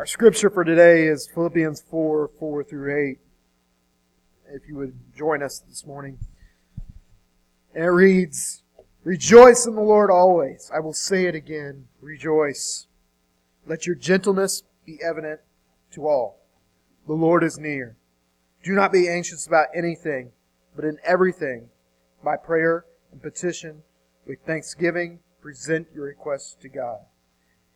Our scripture for today is Philippians 4 4 through 8. If you would join us this morning. And it reads, Rejoice in the Lord always. I will say it again. Rejoice. Let your gentleness be evident to all. The Lord is near. Do not be anxious about anything, but in everything, by prayer and petition, with thanksgiving, present your requests to God.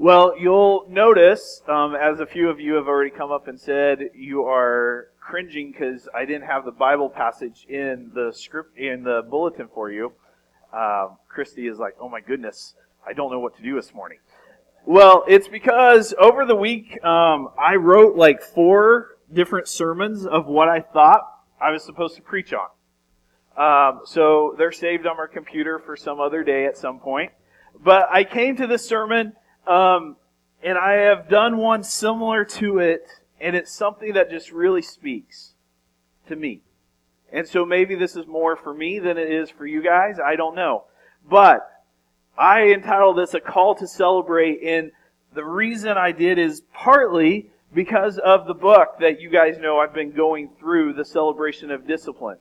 Well, you'll notice, um, as a few of you have already come up and said, you are cringing because I didn't have the Bible passage in the script in the bulletin for you. Um, Christy is like, "Oh my goodness, I don't know what to do this morning." Well, it's because over the week um, I wrote like four different sermons of what I thought I was supposed to preach on. Um, so they're saved on my computer for some other day at some point. But I came to this sermon um, and I have done one similar to it, and it's something that just really speaks to me. And so maybe this is more for me than it is for you guys. I don't know. But I entitled this A Call to Celebrate, and the reason I did is partly because of the book that you guys know I've been going through, The Celebration of Disciplines.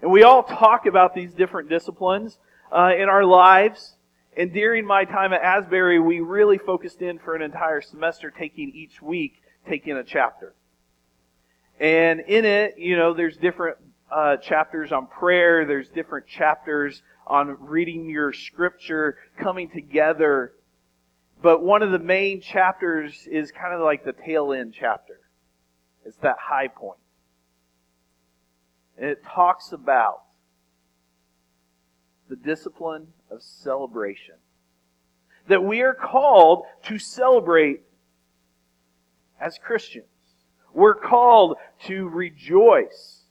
And we all talk about these different disciplines uh, in our lives. And during my time at Asbury, we really focused in for an entire semester, taking each week, taking a chapter. And in it, you know, there's different uh, chapters on prayer, there's different chapters on reading your scripture, coming together. But one of the main chapters is kind of like the tail end chapter. It's that high point. And it talks about the discipline of celebration. That we are called to celebrate as Christians. We're called to rejoice.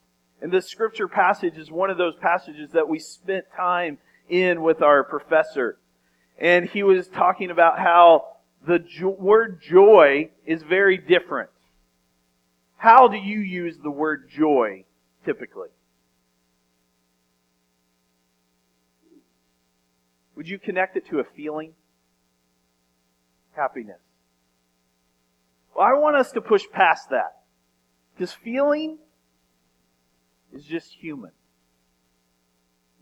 And this scripture passage is one of those passages that we spent time in with our professor. And he was talking about how the jo- word joy is very different. How do you use the word joy typically? Would you connect it to a feeling? Happiness. Well, I want us to push past that. Because feeling is just human.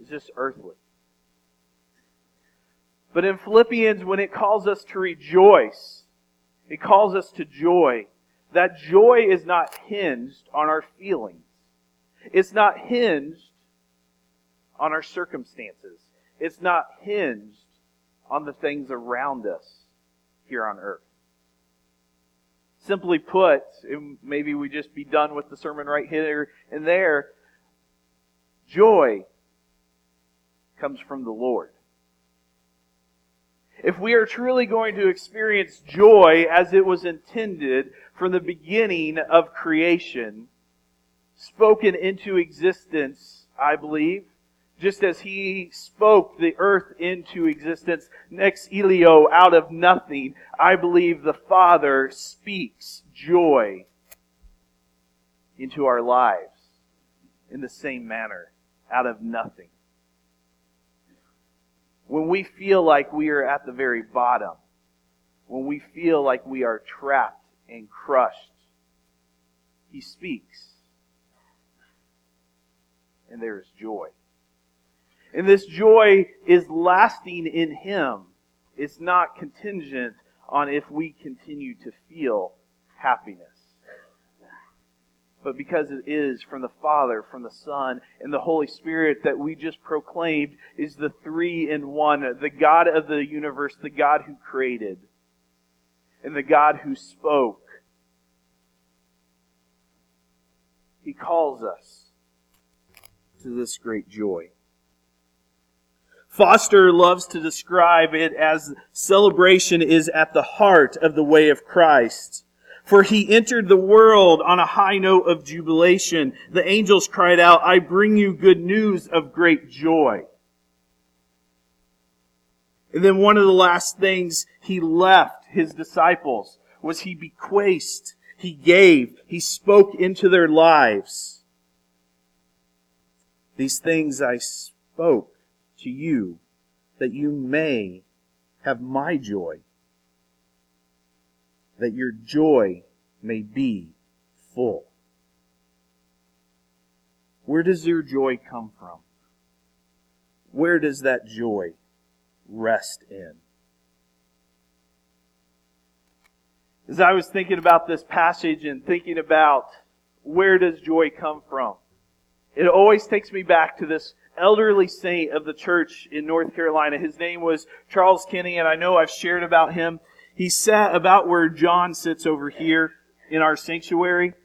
It's just earthly. But in Philippians, when it calls us to rejoice, it calls us to joy. That joy is not hinged on our feelings. It's not hinged on our circumstances. It's not hinged on the things around us here on earth. Simply put, maybe we just be done with the sermon right here and there. Joy comes from the Lord. If we are truly going to experience joy as it was intended from the beginning of creation, spoken into existence, I believe, just as he spoke the earth into existence, ex nihilo, out of nothing, I believe the Father speaks joy into our lives in the same manner, out of nothing. When we feel like we are at the very bottom, when we feel like we are trapped and crushed, he speaks. And there is joy. And this joy is lasting in Him. It's not contingent on if we continue to feel happiness. But because it is from the Father, from the Son, and the Holy Spirit that we just proclaimed is the three in one, the God of the universe, the God who created, and the God who spoke. He calls us to this great joy. Foster loves to describe it as celebration is at the heart of the way of Christ. For he entered the world on a high note of jubilation. The angels cried out, I bring you good news of great joy. And then one of the last things he left his disciples was he bequeathed, he gave, he spoke into their lives. These things I spoke to you that you may have my joy that your joy may be full. Where does your joy come from? Where does that joy rest in? As I was thinking about this passage and thinking about where does joy come from, it always takes me back to this elderly saint of the church in North Carolina. His name was Charles Kinney, and I know I've shared about him he sat about where John sits over here in our sanctuary,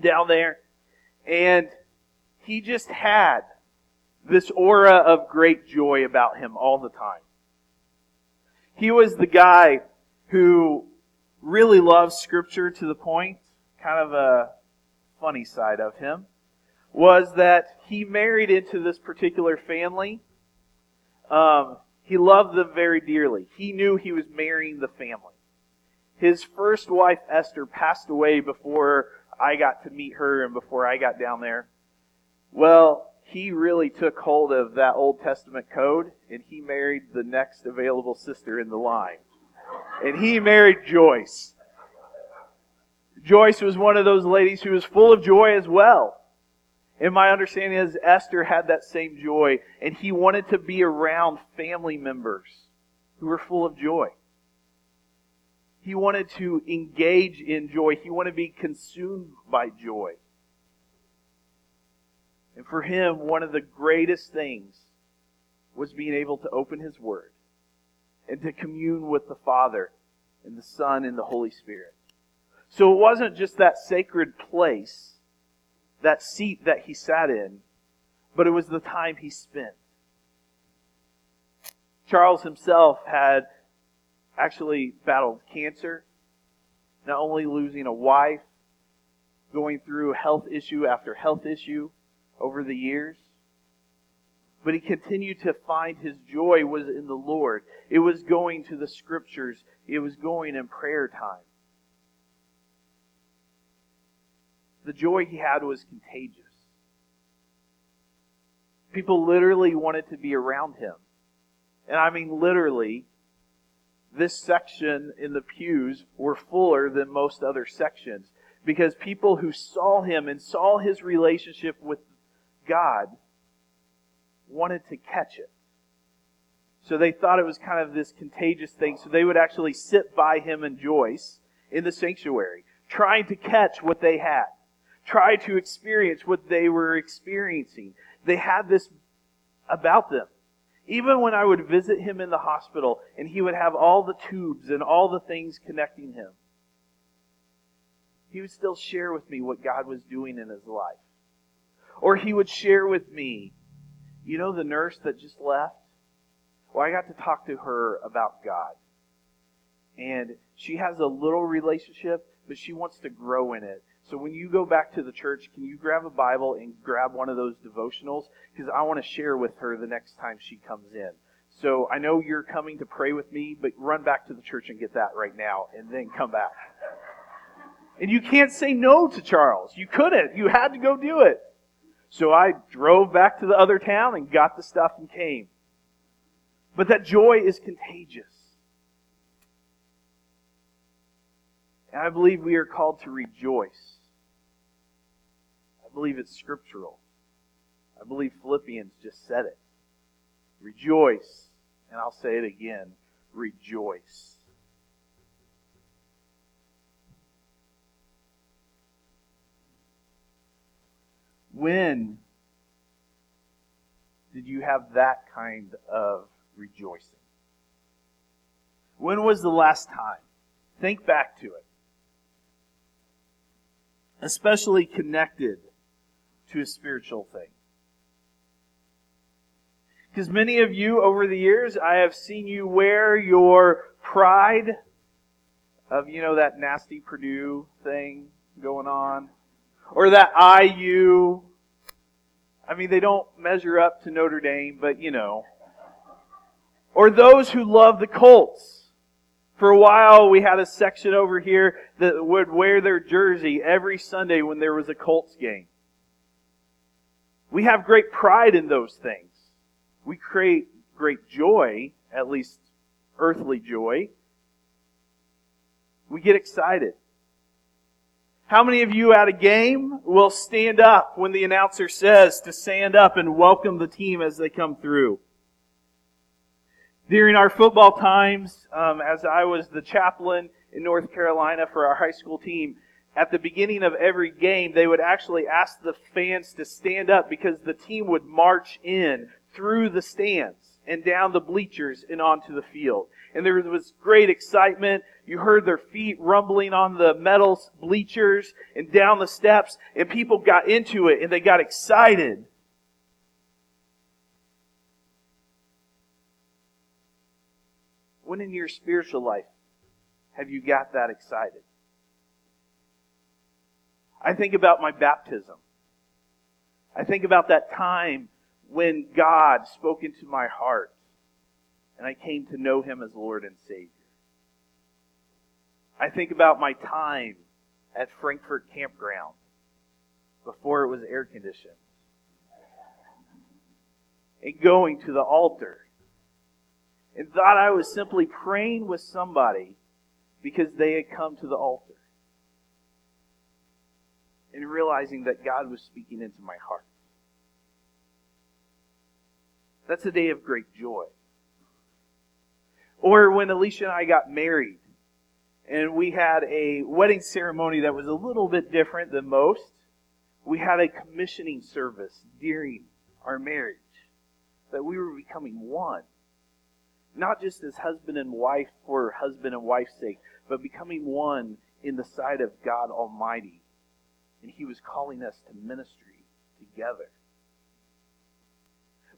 down there. And he just had this aura of great joy about him all the time. He was the guy who really loved Scripture to the point, kind of a funny side of him, was that he married into this particular family. Um, he loved them very dearly. He knew he was marrying the family. His first wife, Esther, passed away before I got to meet her and before I got down there. Well, he really took hold of that Old Testament code and he married the next available sister in the line. And he married Joyce. Joyce was one of those ladies who was full of joy as well. And my understanding is Esther had that same joy, and he wanted to be around family members who were full of joy. He wanted to engage in joy. He wanted to be consumed by joy. And for him, one of the greatest things was being able to open his word and to commune with the Father and the Son and the Holy Spirit. So it wasn't just that sacred place that seat that he sat in, but it was the time he spent. Charles himself had actually battled cancer, not only losing a wife, going through health issue after health issue over the years, but he continued to find his joy was in the Lord. It was going to the scriptures. It was going in prayer time. The joy he had was contagious. People literally wanted to be around him. And I mean literally, this section in the pews were fuller than most other sections because people who saw him and saw his relationship with God wanted to catch it. So they thought it was kind of this contagious thing. So they would actually sit by him and Joyce in the sanctuary, trying to catch what they had try to experience what they were experiencing. They had this about them. Even when I would visit him in the hospital and he would have all the tubes and all the things connecting him, he would still share with me what God was doing in his life. Or he would share with me, you know, the nurse that just left? Well, I got to talk to her about God. And she has a little relationship, but she wants to grow in it. So when you go back to the church, can you grab a Bible and grab one of those devotionals? Because I want to share with her the next time she comes in. So I know you're coming to pray with me, but run back to the church and get that right now and then come back. And you can't say no to Charles. You couldn't. You had to go do it. So I drove back to the other town and got the stuff and came. But that joy is contagious. And I believe we are called to rejoice. Believe it's scriptural. I believe Philippians just said it. Rejoice. And I'll say it again. Rejoice. When did you have that kind of rejoicing? When was the last time? Think back to it especially connected to a spiritual thing. Because many of you over the years, I have seen you wear your pride of, you know, that nasty Purdue thing going on. Or that IU. I mean, they don't measure up to Notre Dame, but you know. Or those who love the Colts. For a while, we had a section over here that would wear their jersey every Sunday when there was a Colts game. We have great pride in those things. We create great joy, at least earthly joy. We get excited. How many of you at a game will stand up when the announcer says to stand up and welcome the team as they come through? During our football times, um, as I was the chaplain in North Carolina for our high school team, at the beginning of every game, they would actually ask the fans to stand up because the team would march in through the stands and down the bleachers and onto the field. And there was great excitement. You heard their feet rumbling on the metal bleachers and down the steps, and people got into it and they got excited. When in your spiritual life have you got that excited? I think about my baptism. I think about that time when God spoke into my heart and I came to know Him as Lord and Savior. I think about my time at Frankfort Campground before it was air conditioned and going to the altar and thought I was simply praying with somebody because they had come to the altar and realizing that God was speaking into my heart. That's a day of great joy. Or when Alicia and I got married, and we had a wedding ceremony that was a little bit different than most. We had a commissioning service during our marriage that we were becoming one. Not just as husband and wife for husband and wife's sake, but becoming one in the sight of God Almighty. And He was calling us to ministry together.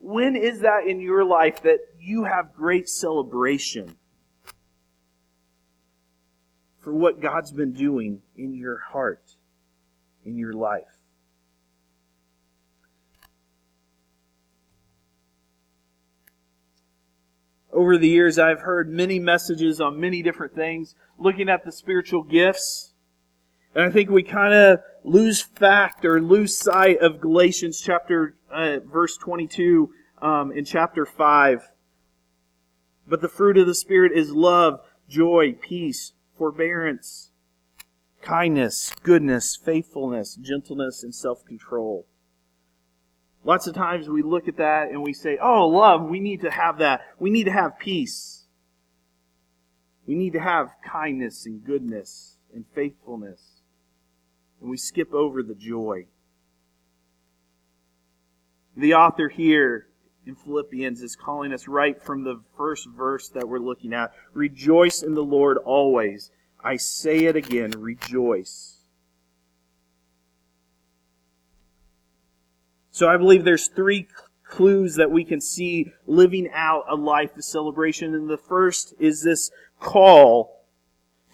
When is that in your life that you have great celebration? for what God's been doing in your heart, in your life. Over the years, I've heard many messages on many different things, looking at the spiritual gifts. And I think we kind of lose fact or lose sight of Galatians chapter, uh, verse 22 um, in chapter 5. But the fruit of the Spirit is love, joy, peace, forbearance, kindness, goodness, faithfulness, gentleness, and self control. Lots of times we look at that and we say, oh, love, we need to have that. We need to have peace. We need to have kindness and goodness and faithfulness. And we skip over the joy. The author here in Philippians is calling us right from the first verse that we're looking at. Rejoice in the Lord always. I say it again, rejoice. So I believe there's three clues that we can see living out a life of celebration. And the first is this call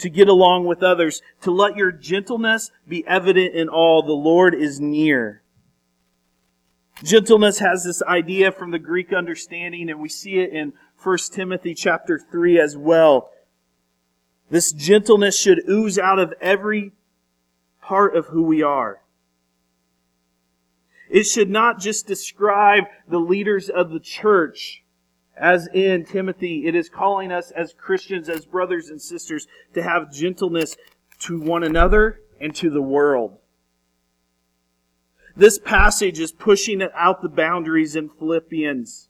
to get along with others, to let your gentleness be evident in all. The Lord is near. Gentleness has this idea from the Greek understanding, and we see it in 1 Timothy chapter 3 as well. This gentleness should ooze out of every part of who we are. It should not just describe the leaders of the church, as in Timothy. It is calling us as Christians, as brothers and sisters, to have gentleness to one another and to the world. This passage is pushing it out the boundaries in Philippians.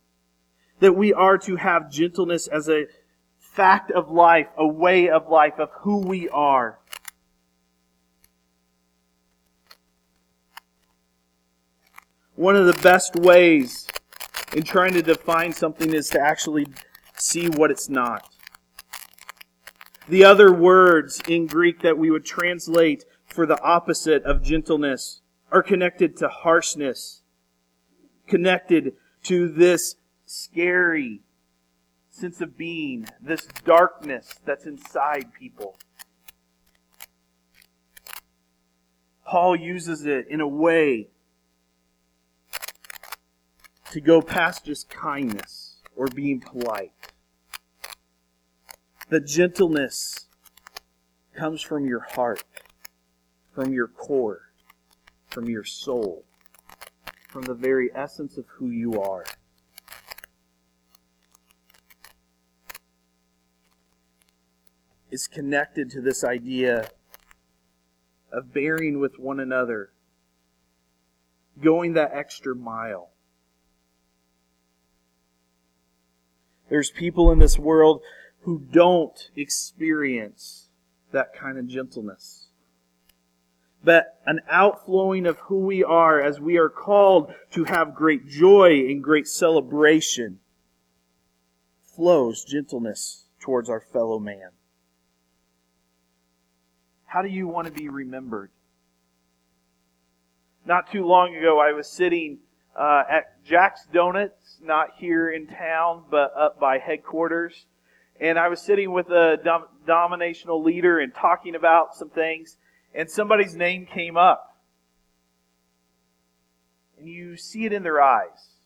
That we are to have gentleness as a fact of life, a way of life, of who we are. One of the best ways in trying to define something is to actually see what it's not. The other words in Greek that we would translate for the opposite of gentleness are connected to harshness, connected to this scary sense of being, this darkness that's inside people. Paul uses it in a way to go past just kindness or being polite. The gentleness comes from your heart, from your core, from your soul, from the very essence of who you are. Is connected to this idea of bearing with one another, going that extra mile. There's people in this world who don't experience that kind of gentleness. But an outflowing of who we are as we are called to have great joy and great celebration flows gentleness towards our fellow man. How do you want to be remembered? Not too long ago, I was sitting uh, at Jack's Donuts, not here in town, but up by headquarters. And I was sitting with a dom- dominational leader and talking about some things, and somebody's name came up. And you see it in their eyes.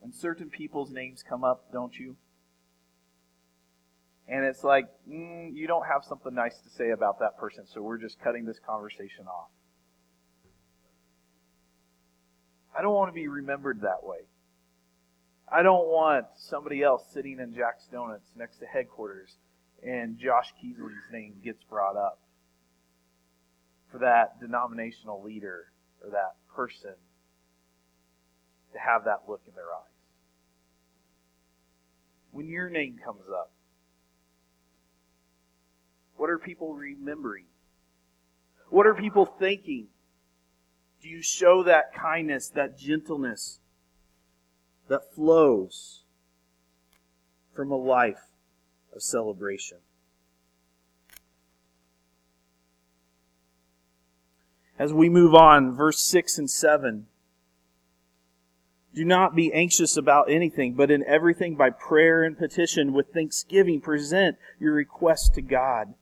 When certain people's names come up, don't you? And it's like, mm, you don't have something nice to say about that person, so we're just cutting this conversation off. I don't want to be remembered that way. I don't want somebody else sitting in Jack's Donuts next to headquarters and Josh Keasley's name gets brought up for that denominational leader or that person to have that look in their eyes. When your name comes up, what are people remembering? What are people thinking? Do you show that kindness, that gentleness that flows from a life of celebration? As we move on, verse 6 and 7. Do not be anxious about anything, but in everything by prayer and petition with thanksgiving present your requests to God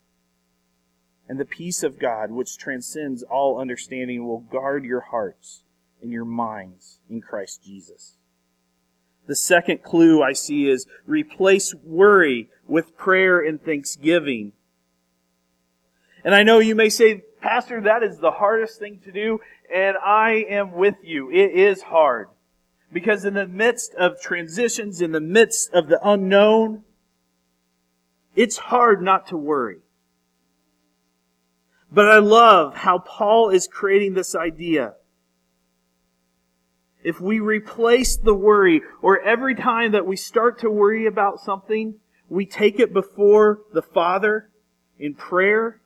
and the peace of God, which transcends all understanding, will guard your hearts and your minds in Christ Jesus. The second clue I see is replace worry with prayer and thanksgiving. And I know you may say, Pastor, that is the hardest thing to do, and I am with you. It is hard. Because in the midst of transitions, in the midst of the unknown, it's hard not to worry. But I love how Paul is creating this idea. If we replace the worry, or every time that we start to worry about something, we take it before the Father in prayer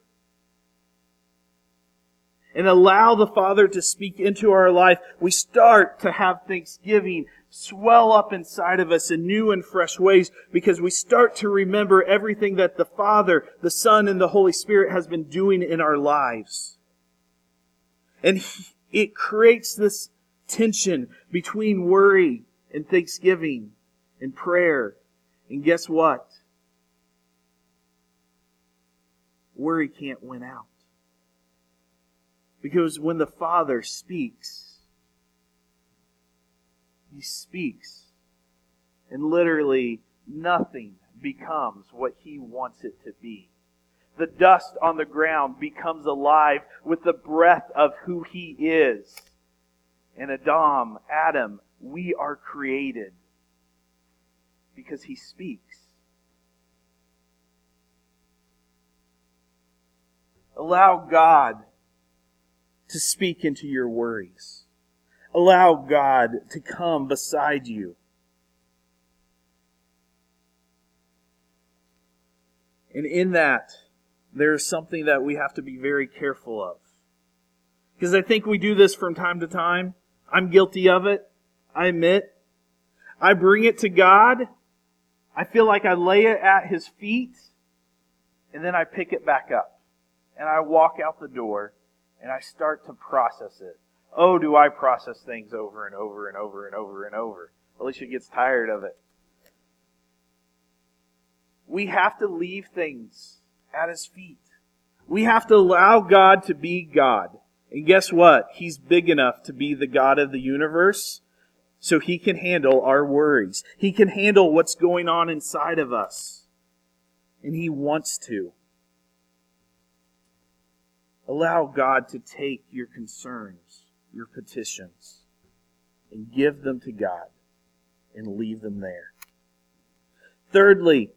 and allow the Father to speak into our life, we start to have thanksgiving swell up inside of us in new and fresh ways because we start to remember everything that the Father, the Son, and the Holy Spirit has been doing in our lives. And it creates this tension between worry and thanksgiving and prayer. And guess what? Worry can't win out. Because when the Father speaks, he speaks. And literally, nothing becomes what he wants it to be. The dust on the ground becomes alive with the breath of who he is. And Adam, Adam, we are created because he speaks. Allow God to speak into your worries. Allow God to come beside you. And in that, there's something that we have to be very careful of. Because I think we do this from time to time. I'm guilty of it. I admit. I bring it to God. I feel like I lay it at His feet. And then I pick it back up. And I walk out the door and I start to process it Oh, do I process things over and over and over and over and over. Alicia gets tired of it. We have to leave things at his feet. We have to allow God to be God. And guess what? He's big enough to be the God of the universe so he can handle our worries. He can handle what's going on inside of us. And he wants to. Allow God to take your concerns, your petitions, and give them to God and leave them there. Thirdly,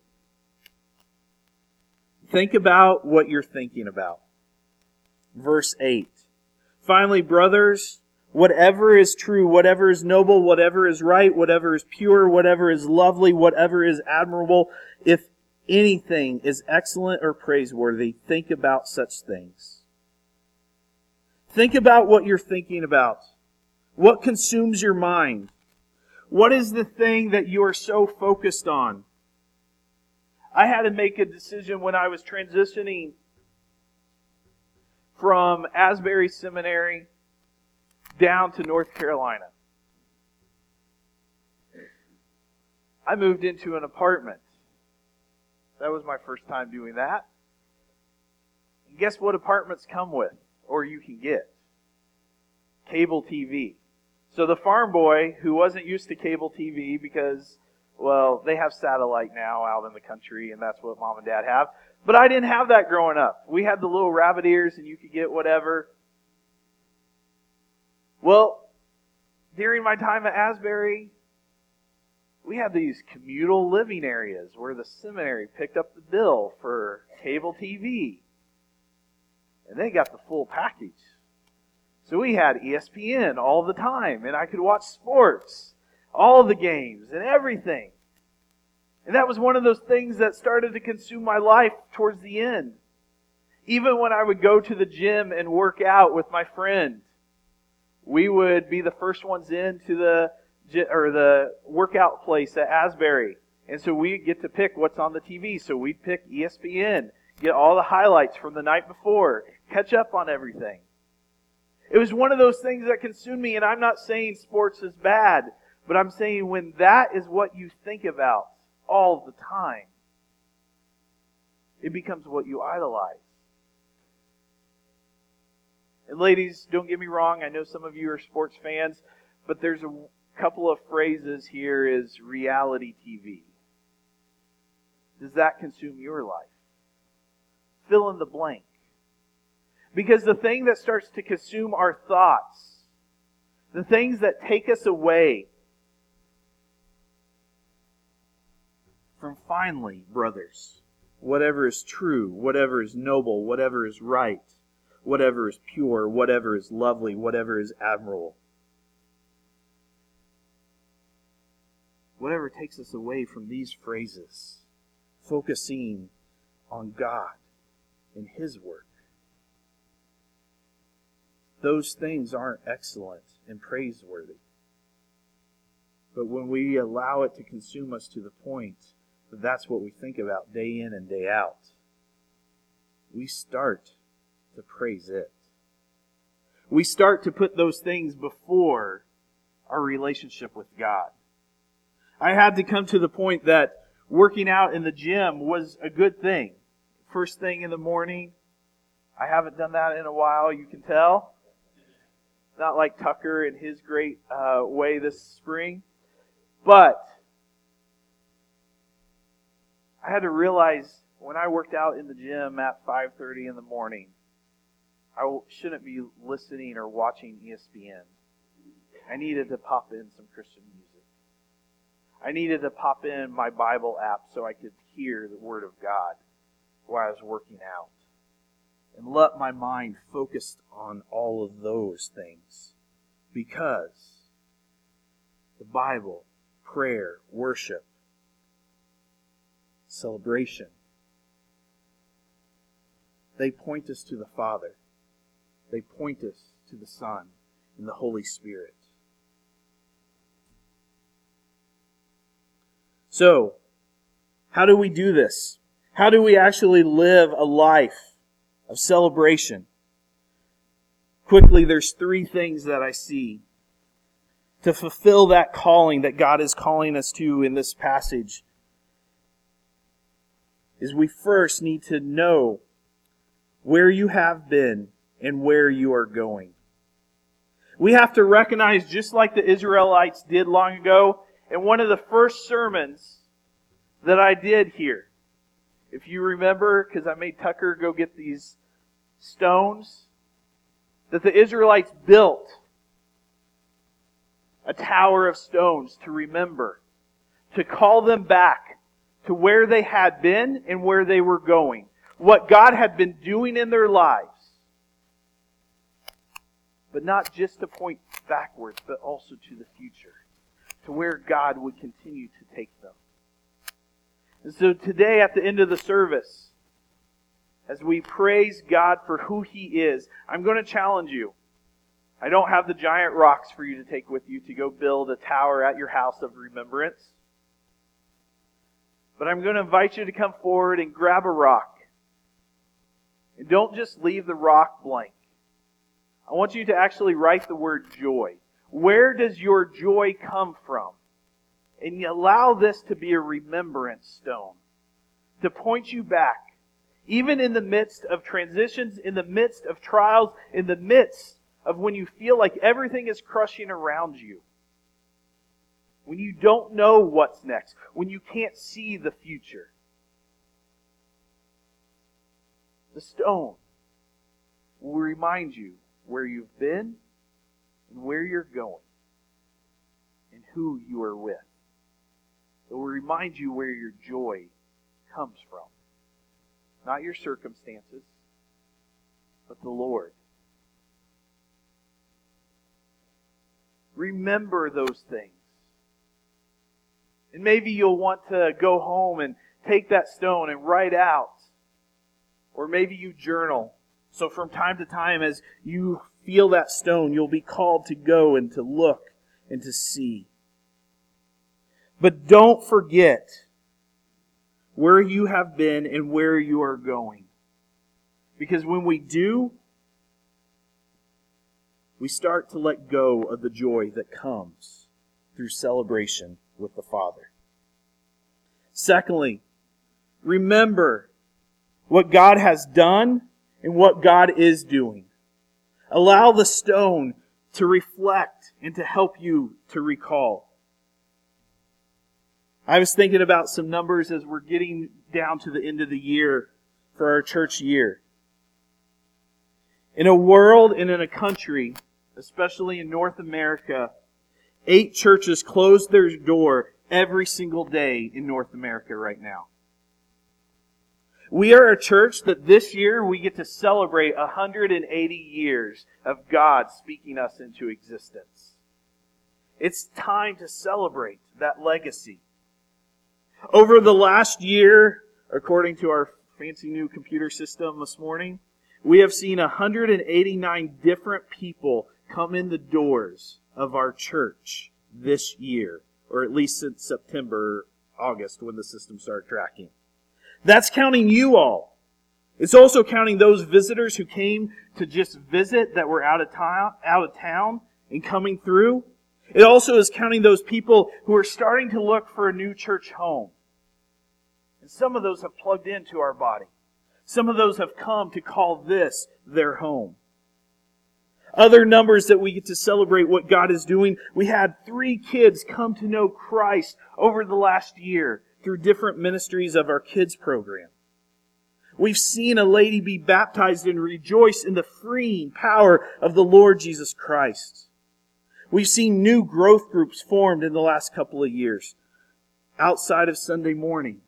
think about what you're thinking about. Verse 8. Finally, brothers, whatever is true, whatever is noble, whatever is right, whatever is pure, whatever is lovely, whatever is admirable, if anything is excellent or praiseworthy, think about such things. Think about what you're thinking about. What consumes your mind? What is the thing that you are so focused on? I had to make a decision when I was transitioning from Asbury Seminary down to North Carolina. I moved into an apartment. That was my first time doing that. And guess what apartments come with, or you can get? Cable TV. So the farm boy who wasn't used to cable TV because, well, they have satellite now out in the country, and that's what mom and dad have. But I didn't have that growing up. We had the little rabbit ears, and you could get whatever. Well, during my time at Asbury, we had these communal living areas where the seminary picked up the bill for cable TV. And they got the full package. So we had ESPN all the time, and I could watch sports, all the games, and everything. And that was one of those things that started to consume my life towards the end. Even when I would go to the gym and work out with my friend, we would be the first ones in to the or the workout place at Asbury. And so we get to pick what's on the TV. So we'd pick ESPN, get all the highlights from the night before, catch up on everything. It was one of those things that consumed me, and I'm not saying sports is bad, but I'm saying when that is what you think about all the time, it becomes what you idolize. And ladies, don't get me wrong, I know some of you are sports fans, but there's a couple of phrases here is reality TV. Does that consume your life? Fill in the blank. Because the thing that starts to consume our thoughts, the things that take us away from finally, brothers, whatever is true, whatever is noble, whatever is right, whatever is pure, whatever is lovely, whatever is admirable. Whatever takes us away from these phrases, focusing on God and His work those things aren't excellent and praiseworthy. But when we allow it to consume us to the point that that's what we think about day in and day out, we start to praise it. We start to put those things before our relationship with God. I had to come to the point that working out in the gym was a good thing. First thing in the morning, I haven't done that in a while, you can tell not like Tucker in his great uh, way this spring. But I had to realize when I worked out in the gym at 5:30 in the morning, I shouldn't be listening or watching ESPN. I needed to pop in some Christian music. I needed to pop in my Bible app so I could hear the Word of God while I was working out and let my mind focus on all of those things because the Bible, prayer, worship, celebration, they point us to the Father. They point us to the Son and the Holy Spirit. So, how do we do this? How do we actually live a life of celebration. Quickly, there's three things that I see to fulfill that calling that God is calling us to in this passage is we first need to know where you have been and where you are going. We have to recognize, just like the Israelites did long ago, in one of the first sermons that I did here. If you remember, because I made Tucker go get these stones that the Israelites built a tower of stones to remember, to call them back to where they had been and where they were going, what God had been doing in their lives. But not just to point backwards, but also to the future, to where God would continue to take them. And so today, at the end of the service, as we praise God for who He is, I'm going to challenge you. I don't have the giant rocks for you to take with you to go build a tower at your house of remembrance. But I'm going to invite you to come forward and grab a rock. And don't just leave the rock blank. I want you to actually write the word joy. Where does your joy come from? And you allow this to be a remembrance stone to point you back even in the midst of transitions, in the midst of trials, in the midst of when you feel like everything is crushing around you. When you don't know what's next, when you can't see the future. The stone will remind you where you've been and where you're going and who you are with. It will remind you where your joy comes from not your circumstances, but the Lord. Remember those things. And maybe you'll want to go home and take that stone and write out. Or maybe you journal. So from time to time, as you feel that stone, you'll be called to go and to look and to see. But don't forget where you have been and where you are going. Because when we do, we start to let go of the joy that comes through celebration with the Father. Secondly, remember what God has done and what God is doing. Allow the stone to reflect and to help you to recall. I was thinking about some numbers as we're getting down to the end of the year for our church year. In a world and in a country, especially in North America, eight churches close their door every single day in North America right now. We are a church that this year we get to celebrate 180 years of God speaking us into existence. It's time to celebrate that legacy. Over the last year, according to our fancy new computer system this morning, we have seen 189 different people come in the doors of our church this year, or at least since September, August, when the system started tracking. That's counting you all. It's also counting those visitors who came to just visit that were out of town, out of town and coming through. It also is counting those people who are starting to look for a new church home. And some of those have plugged into our body. Some of those have come to call this their home. Other numbers that we get to celebrate what God is doing. We had three kids come to know Christ over the last year through different ministries of our kids program. We've seen a lady be baptized and rejoice in the freeing power of the Lord Jesus Christ. We've seen new growth groups formed in the last couple of years outside of Sunday morning.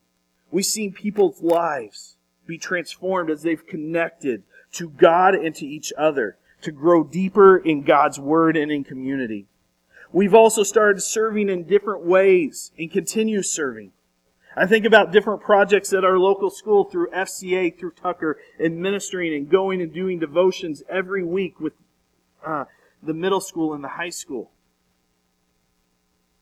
We've seen people's lives be transformed as they've connected to God and to each other to grow deeper in God's Word and in community. We've also started serving in different ways and continue serving. I think about different projects at our local school through FCA, through Tucker, and ministering and going and doing devotions every week with uh, the middle school and the high school.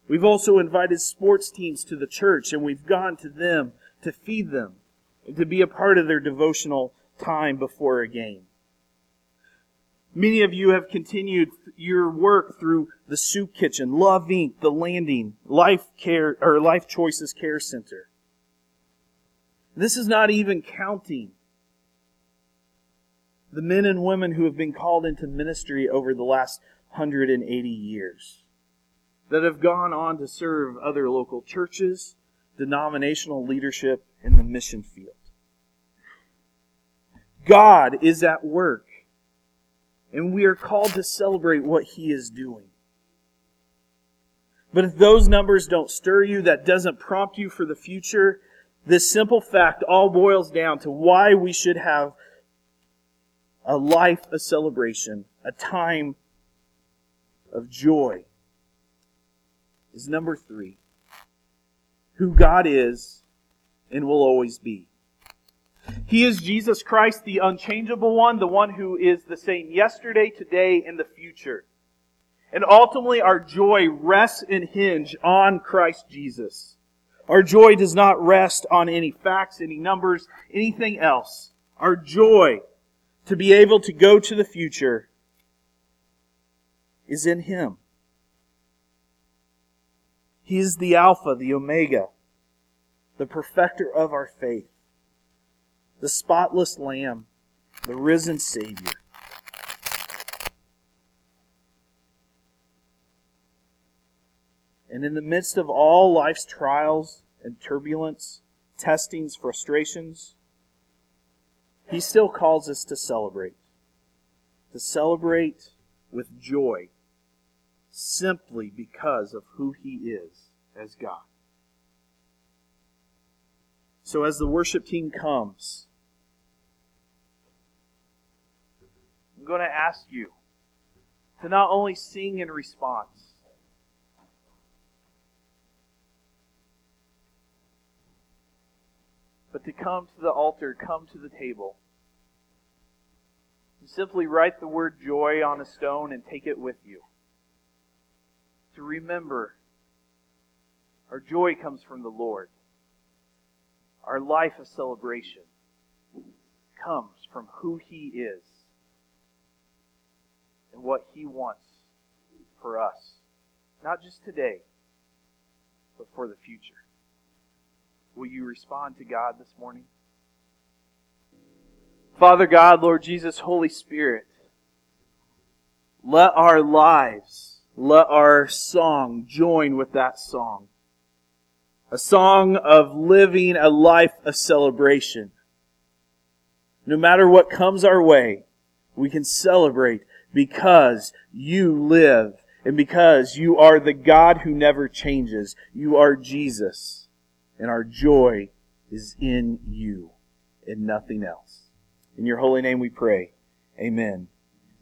We've also invited sports teams to the church, and we've gone to them to feed them, and to be a part of their devotional time before a game. Many of you have continued your work through the Soup Kitchen, Love Inc., The Landing, Life Care or Life Choices Care Center. This is not even counting the men and women who have been called into ministry over the last 180 years that have gone on to serve other local churches, denominational leadership, in the mission field. God is at work, and we are called to celebrate what He is doing. But if those numbers don't stir you, that doesn't prompt you for the future, this simple fact all boils down to why we should have a life of celebration, a time of joy, is number three who God is and will always be. He is Jesus Christ, the unchangeable one, the one who is the same yesterday, today, and the future. And ultimately, our joy rests and hinge on Christ Jesus. Our joy does not rest on any facts, any numbers, anything else. Our joy to be able to go to the future is in Him. He is the Alpha, the Omega, the perfecter of our faith, the spotless Lamb, the risen Savior. And in the midst of all life's trials and turbulence, testings, frustrations, he still calls us to celebrate. To celebrate with joy simply because of who he is as God. So as the worship team comes, I'm going to ask you to not only sing in response, but to come to the altar, come to the table. And simply write the word joy on a stone and take it with you. To remember our joy comes from the Lord. Our life of celebration comes from who He is and what He wants for us. Not just today, but for the future. Will you respond to God this morning? Father God, Lord Jesus, Holy Spirit, let our lives, let our song join with that song. A song of living a life of celebration. No matter what comes our way, we can celebrate because you live and because you are the God who never changes. You are Jesus and our joy is in you and nothing else. In your holy name we pray. Amen.